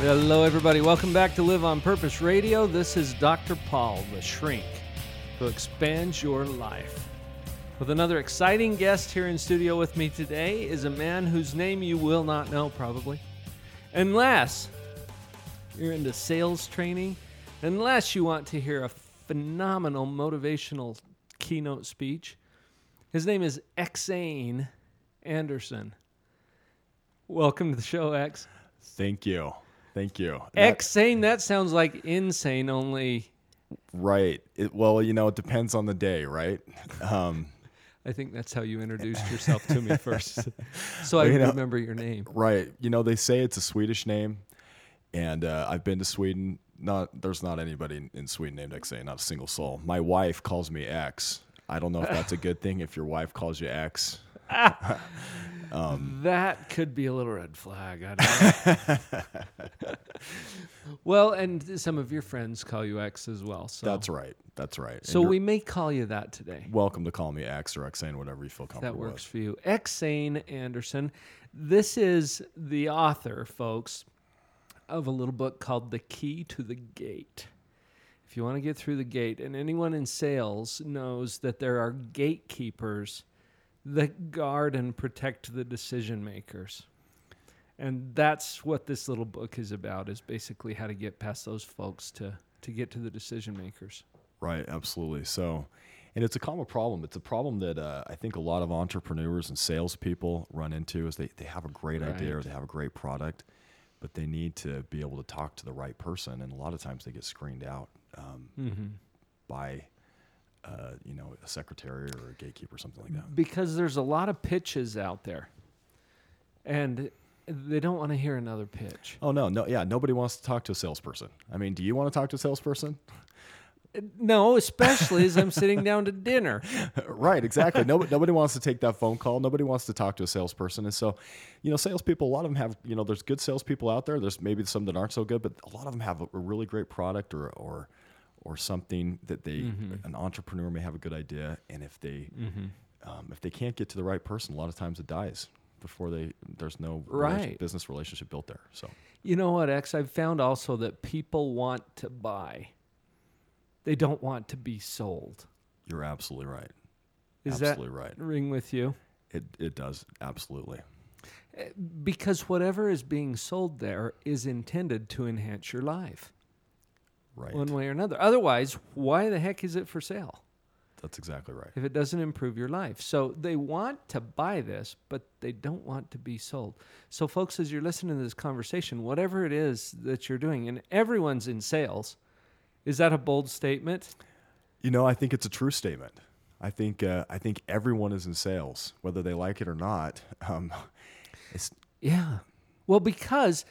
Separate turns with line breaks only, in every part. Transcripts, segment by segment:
Hello, everybody. Welcome back to Live on Purpose Radio. This is Dr. Paul, the shrink, who expands your life. With another exciting guest here in studio with me today is a man whose name you will not know, probably. Unless you're into sales training, unless you want to hear a phenomenal motivational keynote speech. His name is Eksayn Anderson. Welcome to the show, X.
Thank you. Thank you. That-
Eksayn, that sounds like insane, only
right. It, well, you know, it depends on the day, right? Um,
I think that's how you introduced yourself to me first. so I
You know-
remember your name.
right. You know, they say it's a Swedish name, and uh, I've been to Sweden. Not there's not anybody in, in Sweden named X, not a single soul. My wife calls me X. I don't know if that's a good thing. If your wife calls you X, Um,
that could be a little red flag. I don't know. well, and some of your friends call you X as well. So
that's right. That's right.
So we may call you that today.
welcome to call me X or Eksayn, whatever you feel comfortable
That works
with.
for you. Eksayn Anderson. This is the author, folks, of a little book called The Key to the Gate. If you want to get through the gate, and anyone in sales knows that there are gatekeepers that guard and protect the decision makers. And that's what this little book is about is basically how to get past those folks to to get to the decision makers.
Right, absolutely. So, and it's a common problem. It's a problem that uh, I think a lot of entrepreneurs and salespeople run into is they, they have a great idea or they have a great product, but they need to be able to talk to the right person. And a lot of times they get screened out um,
Mm-hmm.
by, uh, you know, a secretary or a gatekeeper or something like that.
because there's a lot of pitches out there and they don't want to hear another pitch
Oh, no, no, yeah, nobody wants to talk to a salesperson. I mean, do you want to talk to a salesperson?
no especially as i'm sitting down to dinner
right, exactly. nobody, nobody wants to take that phone call. Nobody wants to talk to a salesperson. And so, you know, salespeople, a lot of them have, you know, there's good salespeople out there. There's maybe some that aren't so good, but a lot of them have a, a really great product or, or, or something that they,
Mm-hmm.
an entrepreneur may have a good idea. And if they, um, if they can't get to the right person, a lot of times it dies before they, there's no
Right.
business relationship built there. So,
you know what x i've found also that people want to buy they don't want to be sold
you're absolutely right.
is
absolutely
that
right.
ring with you
It, it does. Absolutely.
because whatever is being sold there is intended to enhance your life
Right.
one way or another otherwise why the heck is it for sale
That's exactly right.
if it doesn't improve your life. So they want to buy this, but they don't want to be sold. So, folks, as you're listening to this conversation, whatever it is that you're doing, and everyone's in sales, is that a bold statement?
You know, I think it's a true statement. I think uh, I think everyone is in sales, whether they like it or not. Um, it's
Yeah. Well, because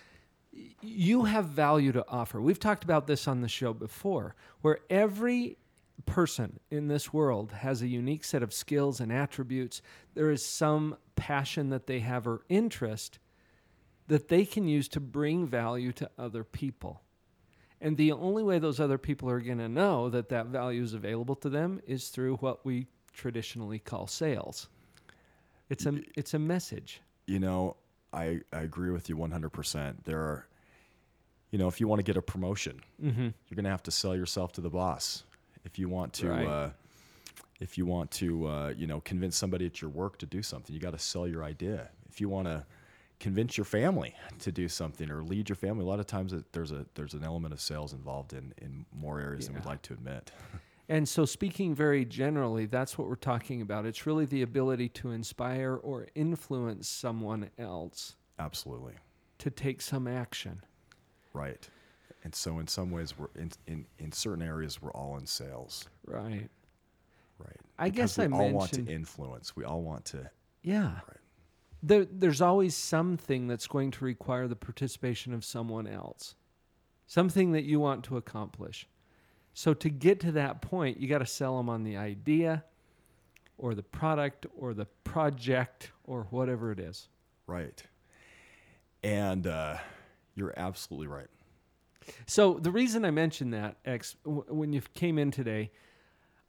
you have value to offer. We've talked about this on the show before, where every person in this world has a unique set of skills and attributes. There is some passion that they have or interest that they can use to bring value to other people. And the only way those other people are going to know that that value is available to them is through what we traditionally call sales. It's a it's a message.
you know, I I agree with you 100%. There are you know, if you want to get a promotion,
Mm-hmm.
you're going to have to sell yourself to the boss. If you want to
Right.
uh, if you want to uh, you know, convince somebody at your work to do something, you got to sell your idea. If you want to convince your family to do something or lead your family, a lot of times it, there's a there's an element of sales involved in in more areas than we'd like to admit.
And so, speaking very generally, that's what we're talking about. It's really the ability to inspire or influence someone else
Absolutely.
to take some action.
Right. And so in some ways we're in in, in certain areas we're all in sales.
Right.
Right.
I
Because
guess
we
I
all want to influence. We all want to
Yeah.
Right.
there, there's always something that's going to require the participation of someone else, something that you want to accomplish. So to get to that point, you got to sell them on the idea or the product or the project or whatever it is.
Right. And uh, you're absolutely right.
So the reason I mentioned that, X, w- when you came in today,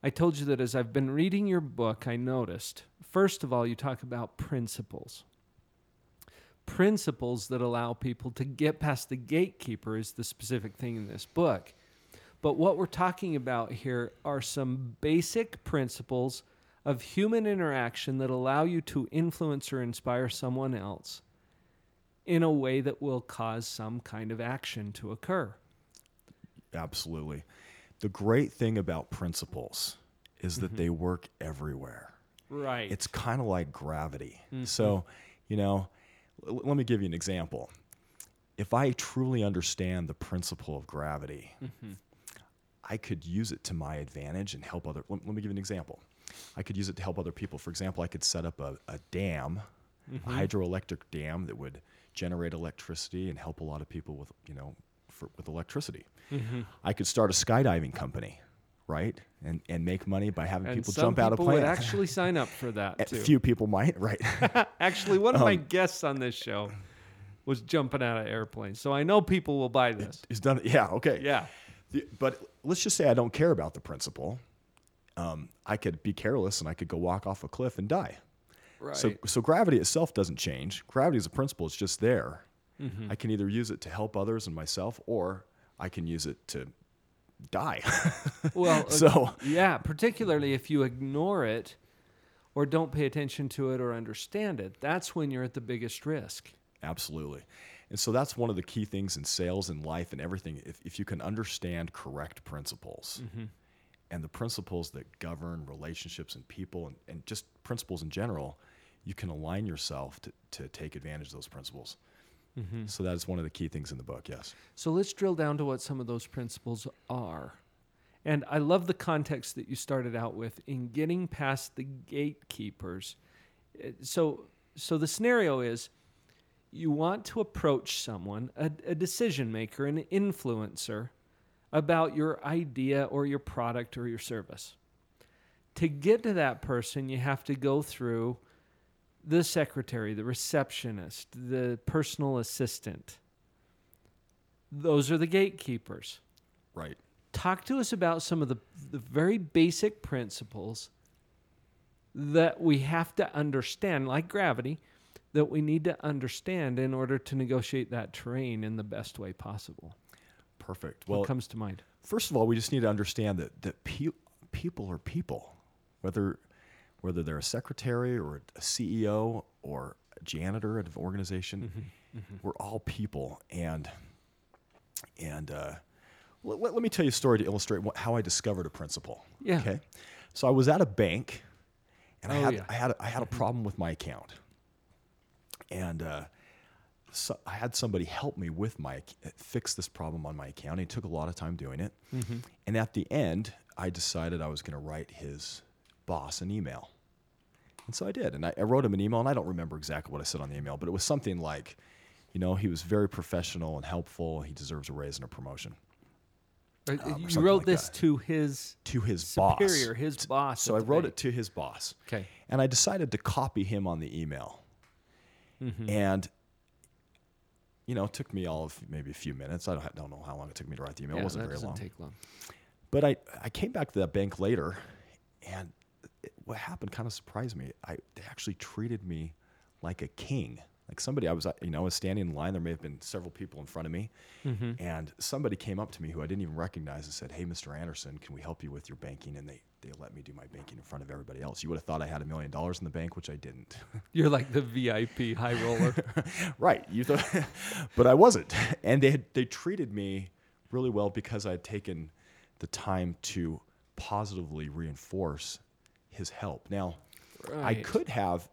I told you that as I've been reading your book, I noticed, first of all, you talk about principles. Principles that allow people to get past the gatekeeper is the specific thing in this book. But what we're talking about here are some basic principles of human interaction that allow you to influence or inspire someone else in a way that will cause some kind of action to occur.
Absolutely. The great thing about principles is that mm-hmm. they work everywhere.
Right.
It's kind of like gravity. Mm-hmm. So, you know, l- let me give you an example. If I truly understand the principle of gravity, mm-hmm. I could use it to my advantage and help other. Let, let me give you an example. I could use it to help other people. For example, I could set up a, a dam, a hydroelectric dam that would generate electricity and help a lot of people with, you know, for, with electricity. I could start a skydiving company, right, and and make money by having
and
people jump out of
people would
planes.
actually sign up for that
A
too.
few people might, right?
Actually, one of
Um,
my guests on this show was jumping out of airplanes, so I know people will buy this.
He's done it. Yeah, okay.
Yeah.
But let's just say I don't care about the principle. Um, I could be careless and I could go walk off a cliff and die.
Right.
So, so gravity itself doesn't change. Gravity as a principle is just there.
Mm-hmm.
I can either use it to help others and myself, or I can use it to die.
well, uh,
so
yeah, particularly if you ignore it or don't pay attention to it or understand it, that's when you're at the biggest risk.
Absolutely. And so that's one of the key things in sales and life and everything. If, if you can understand correct principles and the principles that govern relationships and people and, and just principles in general, you can align yourself to, to take advantage of those principles. So that is one of the key things in the book, yes.
So let's drill down to what some of those principles are. And I love the context that you started out with in getting past the gatekeepers. Uh, So, so the scenario is you want to approach someone, a, a decision maker, an influencer, about your idea or your product or your service. To get to that person, you have to go through the secretary, the receptionist, the personal assistant. Those are the gatekeepers.
Right.
Talk to us about some of the, the very basic principles that we have to understand, like gravity, that we need to understand in order to negotiate that terrain in the best way possible.
Perfect. Well,
what comes to mind?
first of all, we just need to understand that, that pe- people are people, whether whether they're a secretary or a CEO or a janitor at an organization. We're all people, and and uh, let, let me tell you a story to illustrate what, how I discovered a principle.
Yeah.
Okay. So I was at a bank, and I
Oh,
had
yeah.
I had I had a problem with my account, and. Uh, so I had somebody help me with my fix this problem on my account. He took a lot of time doing it, and at the end, I decided I was going to write his boss an email, and so I did. And I, I wrote him an email, and I don't remember exactly what I said on the email, but it was something like, you know, he was very professional and helpful. He deserves a raise and a promotion
Uh,
or
you wrote
like
this
that.
to his
to his
superior,
boss.
his boss.
So I wrote
bank.
it to his boss.
Okay.
And I decided to copy him on the email.
Mm-hmm.
And, you know, it took me all of maybe a few minutes. I don't, don't know how long it took me to write the email.
Yeah,
it wasn't very
doesn't
long.
take long.
But I, I came back to that bank later, and it, what happened kind of surprised me. I, they actually treated me like a king. Like somebody, I was, you know, I was standing in line. There may have been several people in front of me,
Mm-hmm.
and somebody came up to me who I didn't even recognize and said, "Hey, Mr. Anderson, can we help you with your banking?" And they, they let me do my banking in front of everybody else. You would have thought I had a million dollars in the bank, which I didn't.
You're like the VIP high roller.
right. You thought, but I wasn't. And they had, they treated me really well because I had taken the time to positively reinforce his help. Now, I could have.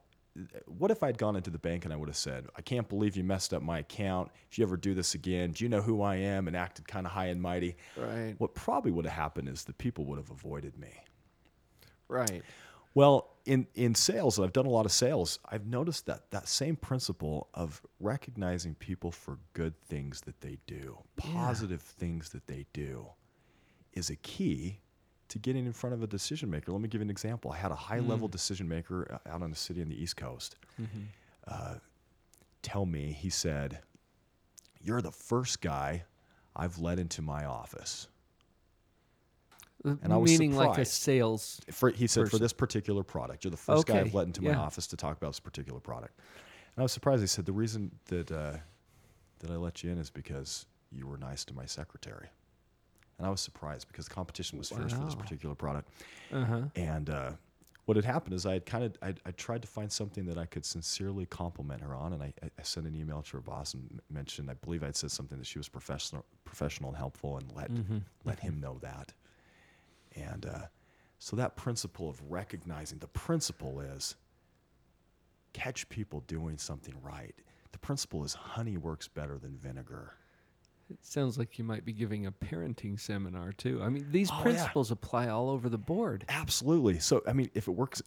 What if I'd gone into the bank and I would have said, "I can't believe you messed up my account. If you ever do this again, do you know who I am?" and acted kind of high and mighty.
right.
What probably would have happened is the people would have avoided me.
Right.
Well, in in sales, I've done a lot of sales. I've noticed that that same principle of recognizing people for good things that they do, positive things that they do, is a key to getting in front of a decision maker. Let me give you an example. I had a high level decision maker uh, out on the city in the East Coast uh, tell me, he said, You're the first guy I've let into my office. And I was
Meaning like a sales.
For, he said, For this particular product, you're the first guy I've let into my
yeah.
office to talk about this particular product. And I was surprised. He said, The reason that, uh, that I let you in is because you were nice to my secretary. And I was surprised because the competition was fierce for this particular product.
Uh huh.
And uh, what had happened is I had kind of I, I tried to find something that I could sincerely compliment her on, and I, I I sent an email to her boss and mentioned I believe I'd said something that she was professional, professional and helpful, and let
Mm-hmm.
let him know that. And uh, so that principle of recognizing the principle is catch people doing something right. The principle is honey works better than vinegar.
It sounds like you might be giving a parenting seminar too. I mean, these
Oh, yeah.
principles apply all over the board.
Absolutely. So, I mean, if it works,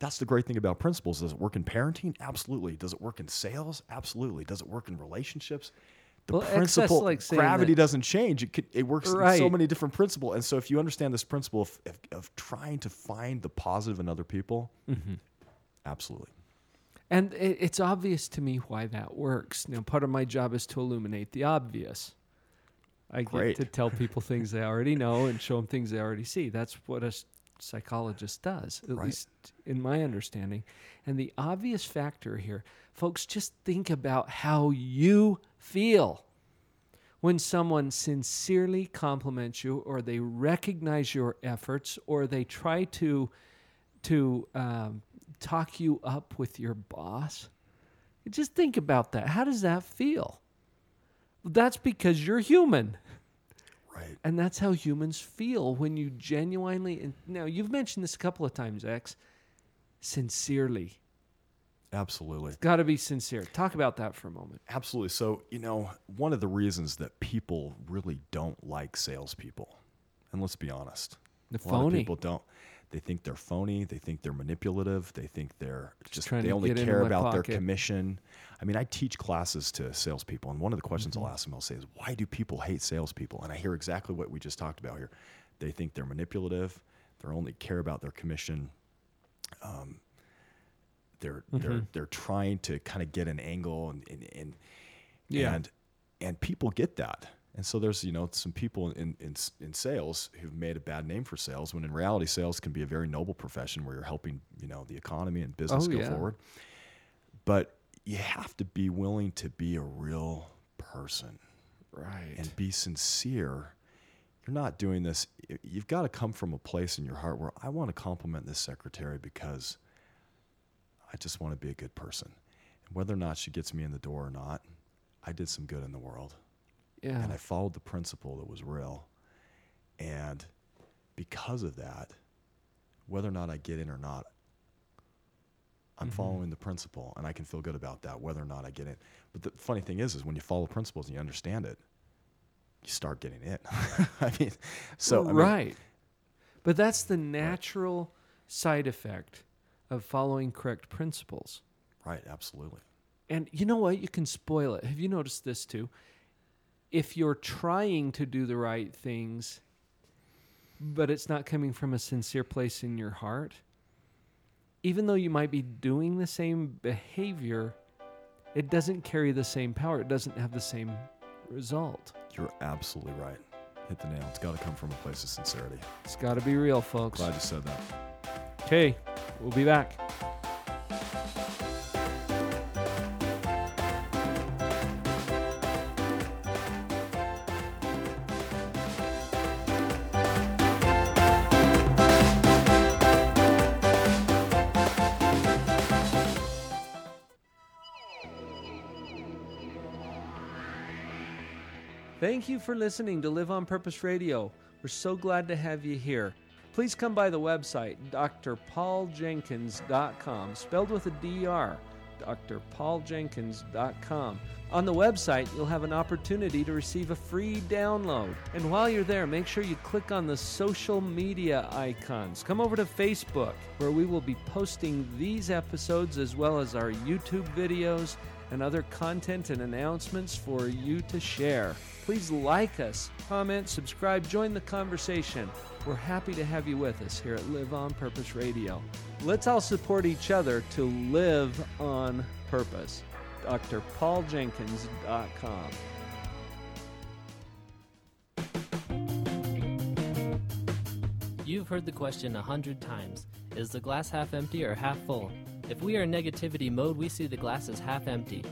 that's the great thing about principles. Does it work in parenting? Absolutely. Does it work in sales? Absolutely. Does it work in relationships? The
Well,
principle,
like
gravity doesn't change. It could, it works in so many different principles. And so, if you understand this principle of, of, of trying to find the positive in other people,
Mm-hmm.
absolutely.
And it, it's obvious to me why that works. Now, part of my job is to illuminate the obvious. I
Great.
get to tell people things they already know and show them things they already see. That's what a psychologist does, at
Right.
least in my understanding. And the obvious factor here, folks, just think about how you feel when someone sincerely compliments you or they recognize your efforts or they try to to um, talk you up with your boss just think about that how does that feel that's because you're human
Right.
and that's how humans feel when you genuinely and now you've mentioned this a couple of times x sincerely
Absolutely.
got to be sincere talk about that for a moment
Absolutely. So, you know, one of the reasons that people really don't like salespeople, and let's be honest,
The
a lot of people don't. They think they're phony. They think they're manipulative. They think they're just,
trying
they only care about their commission. I mean, I teach classes to salespeople, and one of the questions
Mm-hmm.
I'll ask them, I'll say, is why do people hate salespeople? And I hear exactly what we just talked about here. They think they're manipulative. They only care about their commission. Um, they're
Mm-hmm.
they're they're trying to kind of get an angle and and, and
Yeah.
and and people get that. And so there's you know some people in, in in sales who've made a bad name for sales when in reality sales can be a very noble profession where you're helping you know the economy and business
Oh,
go
yeah.
forward. But you have to be willing to be a real person
right
and be sincere. You're not doing this. You've got to come from a place in your heart where I want to compliment this secretary because I just want to be a good person. And whether or not she gets me in the door or not, I did some good in the world.
Yeah
And I followed the principle that was real. And because of that, whether or not I get in or not, I'm
Mm-hmm.
following the principle and I can feel good about that, whether or not I get in. But the funny thing is, is when you follow principles and you understand it, you start getting in. I mean, so I mean,
right but that's the natural side effect of following correct principles
right, absolutely.
And you know what? You can spoil it. Have you noticed this too? If you're trying to do the right things, but it's not coming from a sincere place in your heart, even though you might be doing the same behavior, it doesn't carry the same power. It doesn't have the same result.
You're absolutely right. Hit the nail. It's got to come from a place of sincerity.
It's got to be real, folks.
Glad you said that.
Okay, we'll be back. Thank you for listening to Live on Purpose Radio. We're so glad to have you here. Please come by the website, drpauljenkins.com, spelled with a D-R, drpauljenkins.com. On the website, you'll have an opportunity to receive a free download. And while you're there, make sure you click on the social media icons. Come over to Facebook, where we will be posting these episodes as well as our YouTube videos and other content and announcements for you to share. Please like us, comment, subscribe, join the conversation. We're happy to have you with us here at Live on Purpose Radio. Let's all support each other to live on purpose. drpauljenkins.com.
You've heard the question a hundred times Is the glass half empty or half full? If we are in negativity mode, we see the glass as half empty.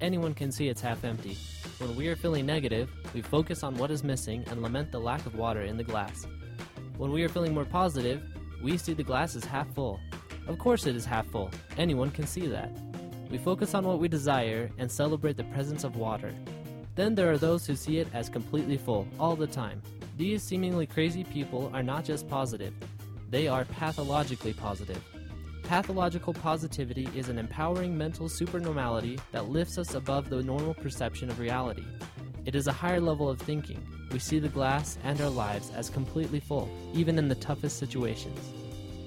Anyone can see it's half empty. When we are feeling negative, we focus on what is missing and lament the lack of water in the glass. When we are feeling more positive, we see the glass as half full. Of course, it is half full. Anyone can see that. We focus on what we desire and celebrate the presence of water. Then there are those who see it as completely full all the time. These seemingly crazy people are not just positive, they are pathologically positive. Pathological positivity is an empowering mental supernormality that lifts us above the normal perception of reality. It is a higher level of thinking. We see the glass and our lives as completely full, even in the toughest situations.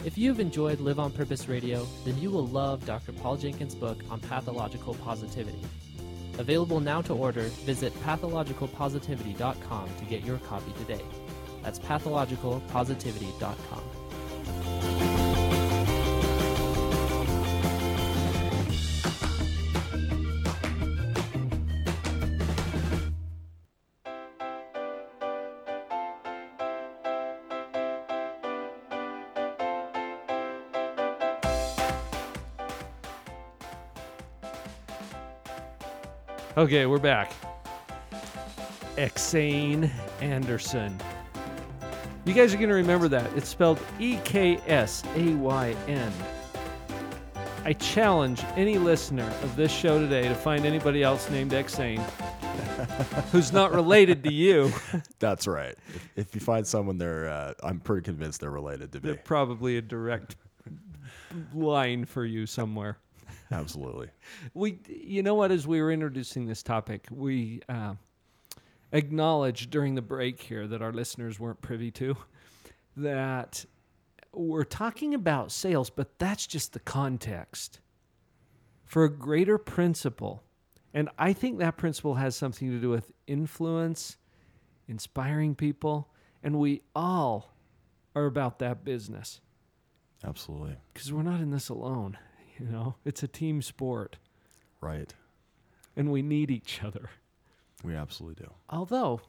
If you've enjoyed Live on Purpose Radio, then you will love Dr. Paul Jenkins' book on pathological positivity. Available now to order, visit pathologicalpositivity.com to get your copy today. That's pathologicalpositivity.com.
Okay, we're back. Eksayn Anderson. You guys are going to remember that. It's spelled E K S A Y N. I challenge any listener of this show today to find anybody else named Eksayn who's not related to you.
That's right. If, if you find someone there, uh, I'm pretty convinced they're related to me.
They're probably a direct line for you somewhere.
Absolutely.
We, you know what? As we were introducing this topic, we uh, acknowledged during the break here that our listeners weren't privy to that we're talking about sales, but that's just the context for a greater principle. And I think that principle has something to do with influence, inspiring people, and we all are about that business
Absolutely.
because we're not in this alone. You know, it's a team sport
Right.
and we need each other.
We absolutely do.
Although,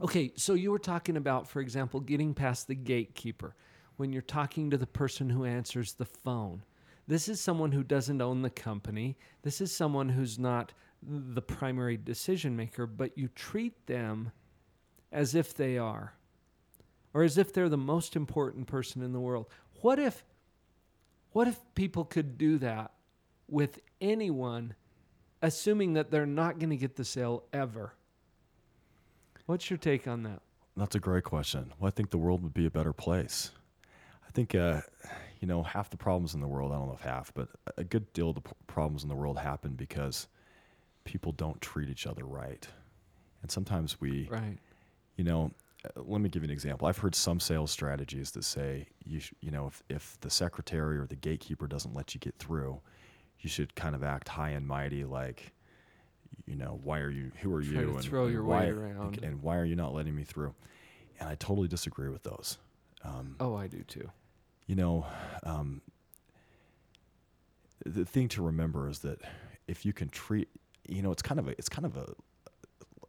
okay, so you were talking about, for example, getting past the gatekeeper when you're talking to the person who answers the phone. This is someone who doesn't own the company. This is someone who's not the primary decision maker, but you treat them as if they are, or as if they're the most important person in the world. What if, what if people could do that with anyone, assuming that they're not going to get the sale ever? What's your take on that?
That's a great question. Well, I think the world would be a better place. I think, uh, you know, half the problems in the world, I don't know if half, but a good deal of the p- problems in the world happen because people don't treat each other right. And sometimes we,
Right.
you know, let me give you an example. I've heard some sales strategies that say, you, sh- you know, if, if the secretary or the gatekeeper doesn't let you get through, you should kind of act high and mighty, like, you know, why are you, who are
Try
you?
to throw your
why,
around.
And why are you not letting me through? And I totally disagree with those. Um,
Oh, I do too.
you know, um, the thing to remember is that if you can treat, you know, it's kind of a, it's kind of a,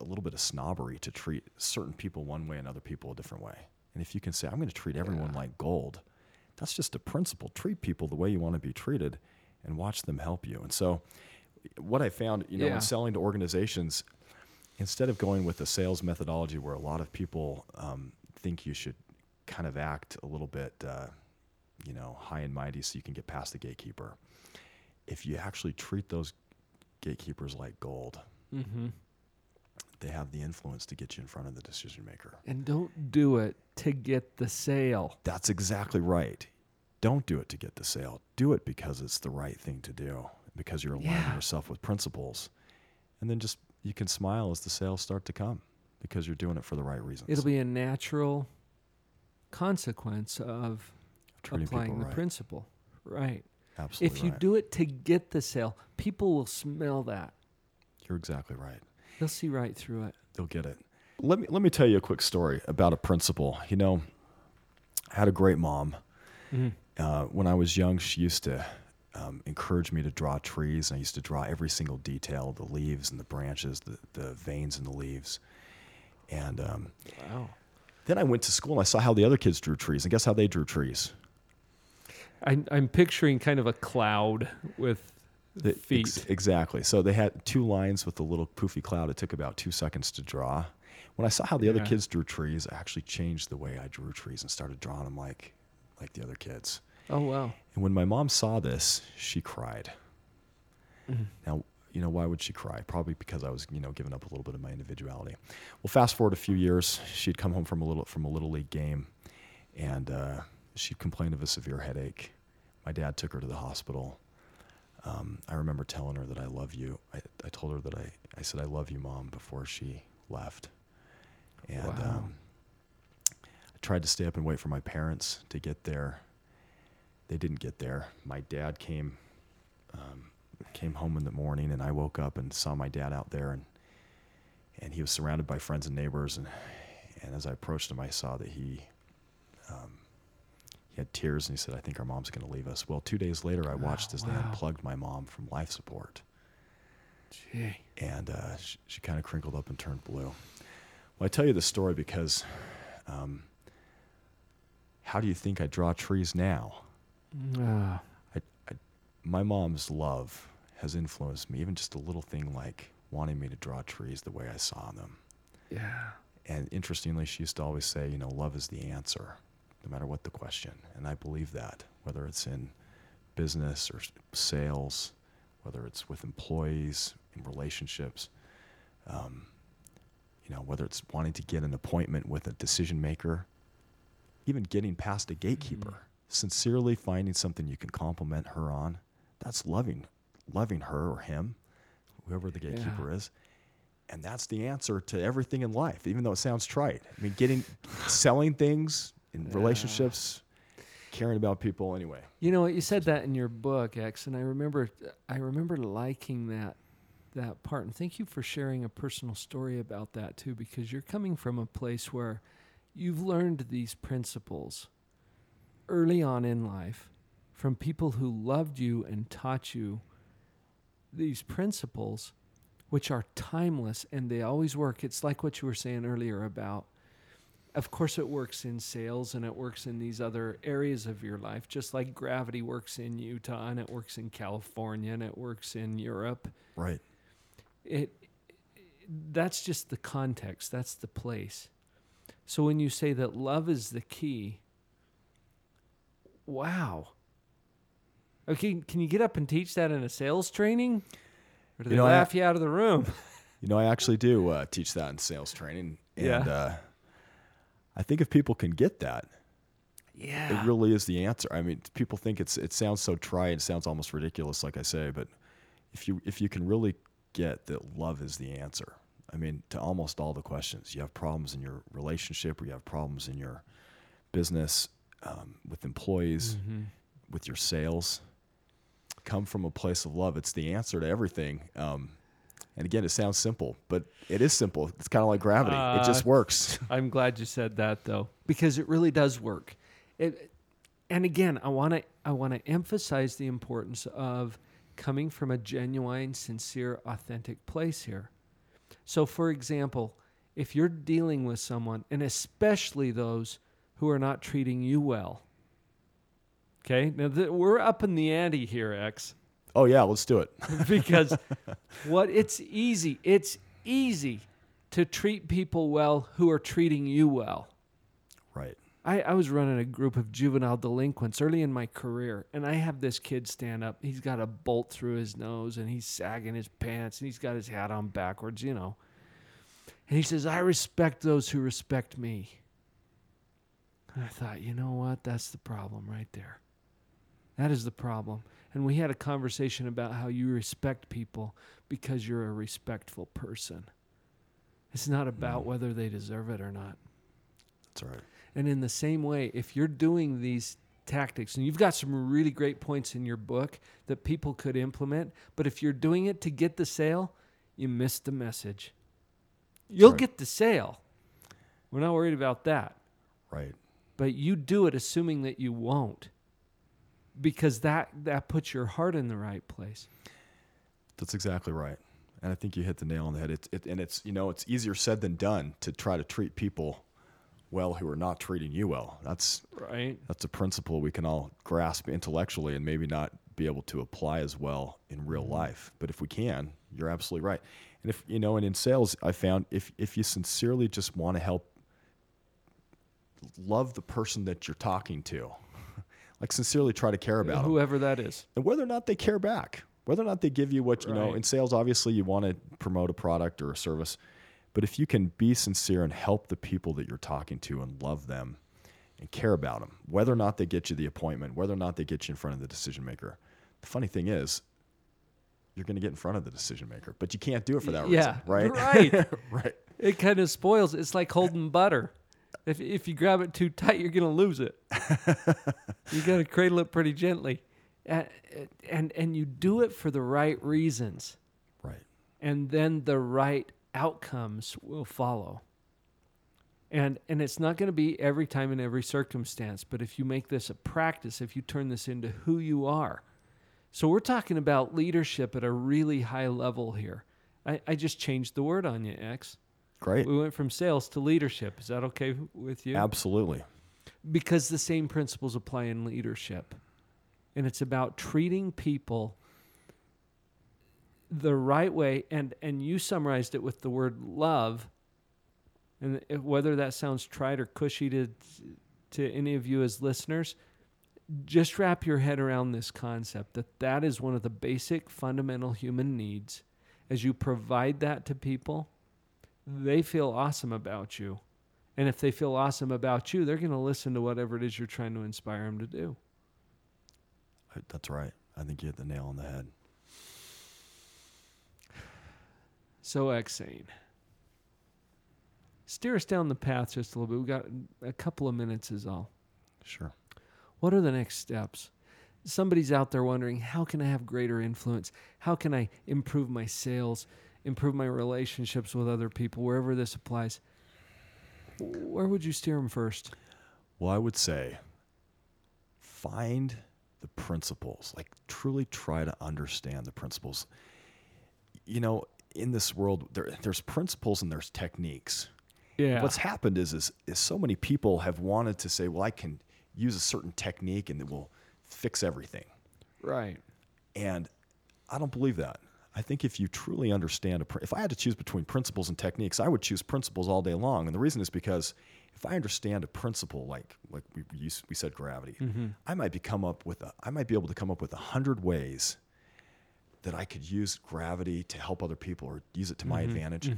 a little bit of snobbery to treat certain people one way and other people a different way. And if you can say, I'm going to treat everyone
Yeah.
like gold, that's just a principle. Treat people the way you want to be treated and watch them help you. And so, what I found, you know,
Yeah.
in selling to organizations, instead of going with the sales methodology where a lot of people um, think you should kind of act a little bit, uh, you know, high and mighty so you can get past the gatekeeper, if you actually treat those gatekeepers like gold,
Mm-hmm.
They have the influence to get you in front of the decision maker.
And don't do it to get the sale.
That's exactly right. Don't do it to get the sale. Do it because it's the right thing to do, because you're aligning
Yeah.
yourself with principles. and then just you can smile as the sales start to come because you're doing it for the right reasons.
It'll be a natural consequence of applying the
right.
principle. Right.
Absolutely.
if you
right.
do it to get the sale, people will smell that.
you're exactly right.
They'll see right through it.
They'll get it. Let me let me tell you a quick story about a principal. You know, I had a great mom. Uh, when I was young, she used to um, encourage me to draw trees, and I used to draw every single detail: the leaves and the branches, the the veins in the leaves. And um,
Wow.
then I went to school and I saw how the other kids drew trees, and guess how they drew trees?
I'm, I'm picturing kind of a cloud with
The-
feet.
ex- exactly. So they had two lines with a little poofy cloud. It took about two seconds to draw. When I saw how the other kids drew trees, I actually changed the way I drew trees and started drawing them like, like the other kids.
oh, wow.
And when my mom saw this, she cried.
Mm-hmm.
Now, you know, why would she cry? Probably because I was, you know, giving up a little bit of my individuality. Well, fast forward a few years, she'd come home from a little from a little league game, and uh, she'd complained of a severe headache. My dad took her to the hospital. Um, I remember telling her that I love you. I, I told her that I, I said I love you, mom, before she left. And
Wow.
um, I tried to stay up and wait for my parents to get there. They didn't get there. My dad came um, came home in the morning, and I woke up and saw my dad out there, and and he was surrounded by friends and neighbors, and and as I approached him, I saw that he um, he had tears, and he said, "I think our mom's going to leave us." Well, two days later, I watched
Oh,
as they unplugged my mom from life support
Gee.
and uh, she, she kind of crinkled up and turned blue. Well, I tell you this story because um, how do you think I draw trees now?
Ah,
I, I, my mom's love has influenced me, even just a little thing like wanting me to draw trees the way I saw them.
yeah.
And interestingly, she used to always say, you know, love is the answer, no matter what the question. And I believe that, whether it's in business or sales, whether it's with employees, in relationships, um, you know, whether it's wanting to get an appointment with a decision maker, even getting past a gatekeeper, sincerely finding something you can compliment her on, that's loving, loving her or him, whoever the gatekeeper is. And that's the answer to everything in life, even though it sounds trite. I mean, getting, selling things in relationships, caring about people. Anyway,
You know? You said that in your book, X, and I remember, I remember liking that, that part. And thank you for sharing a personal story about that too, because you're coming from a place where you've learned these principles early on in life from people who loved you and taught you these principles, which are timeless and they always work. It's like what you were saying earlier about of course it works in sales and it works in these other areas of your life just like gravity works in utah and it works in california and it works in europe
right.
it that's just the context that's the place so when you say that love is the key wow okay can you get up and teach that in a sales training or do
You
they
know, I-
laugh you out of the room
You know, I actually do uh, teach that in sales training. And
Yeah.
uh, I think if people can get that,
yeah
it really is the answer. I mean, people think it's it sounds so trite, it sounds almost ridiculous, like I say, but if you if you can really get that love is the answer, I mean, to almost all the questions, you have problems in your relationship, or you have problems in your business, um, with employees,
Mm-hmm.
with your sales, come from a place of love. It's the answer to everything. Um, and again, it sounds simple, but it is simple. It's kind of like gravity. it just
Uh,
works.
I'm glad you said that though, because it really does work. It, and again, I want to I want to emphasize the importance of coming from a genuine, sincere, authentic place here. So, for example, if you're dealing with someone, and especially those who are not treating you well, okay, now th- we're up in the ante here, X
Oh yeah, let's do it.
because what it's easy it's easy to treat people well who are treating you well
right.
I, I was running a group of juvenile delinquents early in my career and i have this kid stand up he's got a bolt through his nose and he's sagging his pants and he's got his hat on backwards you know and he says i respect those who respect me and i thought you know what that's the problem right there That is the problem. And we had a conversation about how you respect people because you're a respectful person. It's not about
Mm.
whether they deserve it or not.
That's right.
And in the same way, if you're doing these tactics, and you've got some really great points in your book that people could implement, but if you're doing it to get the sale, you missed the message. You'll
right.
get the sale. We're not worried about that.
Right.
But you do it assuming that you won't. Because that that puts your heart in the right place.
That's exactly right. And I think you hit the nail on the head. It's it, and it's you know it's easier said than done to try to treat people well who are not treating you well. That's
Right?
that's a principle we can all grasp intellectually and maybe not be able to apply as well in real mm-hmm. life. But if we can, you're absolutely right. And if you know, and in sales, I found if if you sincerely just want to help, love the person that you're talking to, like sincerely try to care about them,
Whoever that is.
and whether or not they care back, whether or not they give you what you know. In sales, obviously, you want to promote a product or a service, but if you can be sincere and help the people that you're talking to and love them and care about them, whether or not they get you the appointment, whether or not they get you in front of the decision maker. The funny thing is, you're going to get in front of the decision maker, but you can't do it for that
Yeah,
reason, right?
right.
right.
It kind of spoils. It's like holding butter. If if you grab it too tight, you're gonna lose it. you gotta cradle it pretty gently, and and and you do it for the right reasons,
Right.
and then the right outcomes will follow. And and it's not going to be every time in every circumstance, but if you make this a practice, if you turn this into who you are. So we're talking about leadership at a really high level here. I, I just changed the word on you, X.
Great.
We went from sales to leadership. Is that okay with you?
Absolutely.
Because the same principles apply in leadership. And it's about treating people the right way and and you summarized it with the word love. And whether that sounds trite or cushy to to any of you as listeners, just wrap your head around this concept that that is one of the basic fundamental human needs. As you provide that to people, they feel awesome about you. And if they feel awesome about you, they're going to listen to whatever it is you're trying to inspire them to do.
That's right. I think you hit the nail on the head.
So, Eksayn, steer us down the path just a little bit. We've got a couple of minutes, is all.
Sure.
What are the next steps? Somebody's out there wondering, how can I have greater influence? How can I improve my sales, improve my relationships with other people, wherever this applies? Where would you steer them first?
Well, I would say find the principles, like truly try to understand the principles. You know, in this world, there, there's principles and there's techniques.
Yeah.
What's happened is, is, is so many people have wanted to say, well, I can use a certain technique and it will fix everything.
right.
And I don't believe that. I think if you truly understand, a, pr- if I had to choose between principles and techniques, I would choose principles all day long. And the reason is because if I understand a principle, like like we used, we said gravity, mm-hmm. I might be come up with a, I might be able to come up with a hundred ways that I could use gravity to help other people or use it to my mm-hmm. advantage.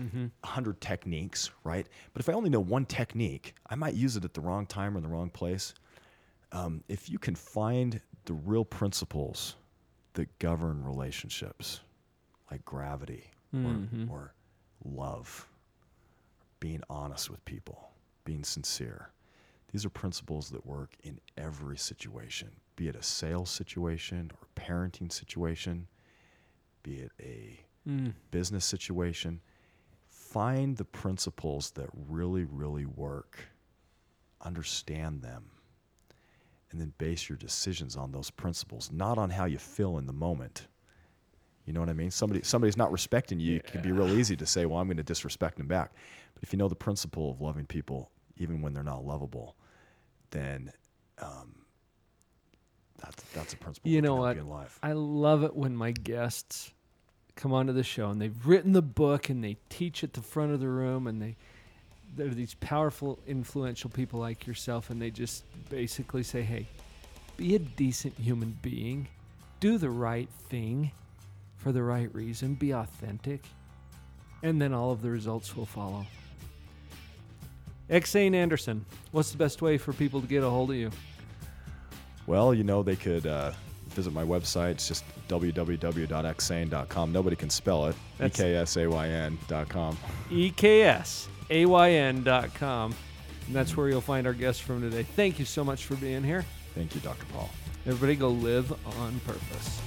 Mm-hmm. A hundred techniques, right? But if I only know one technique, I might use it at the wrong time or in the wrong place. Um, if you can find the real principles that govern relationships, like gravity or, or love, being honest with people, being sincere. These are principles that work in every situation, be it a sales situation or a parenting situation, be it a
Mm.
business situation. Find the principles that really, really work, understand them, and then base your decisions on those principles, not on how you feel in the moment. You know what I mean? Somebody somebody's not respecting you, it can be real easy to say, "Well, I'm going to disrespect them back." But if you know the principle of loving people, even when they're not lovable, then um, that's that's a principle.
You know what?
You in life.
I love it when my guests come onto the show and they've written the book and they teach at the front of the room and they they're these powerful, influential people like yourself and they just basically say, "Hey, be a decent human being, do the right thing for the right reason, be authentic, and then all of the results will follow." Eksayn Anderson, what's the best way for people to get a hold of you?
Well, you know, they could uh, visit my website. It's just www.eksayn.com. Nobody can spell it. E
That's-
E-K-S-A-Y-N.com.
E EKSAYN.com. And that's where you'll find our guests from today. Thank you so much for being here.
Thank you, Dr. Paul.
Everybody go live on purpose.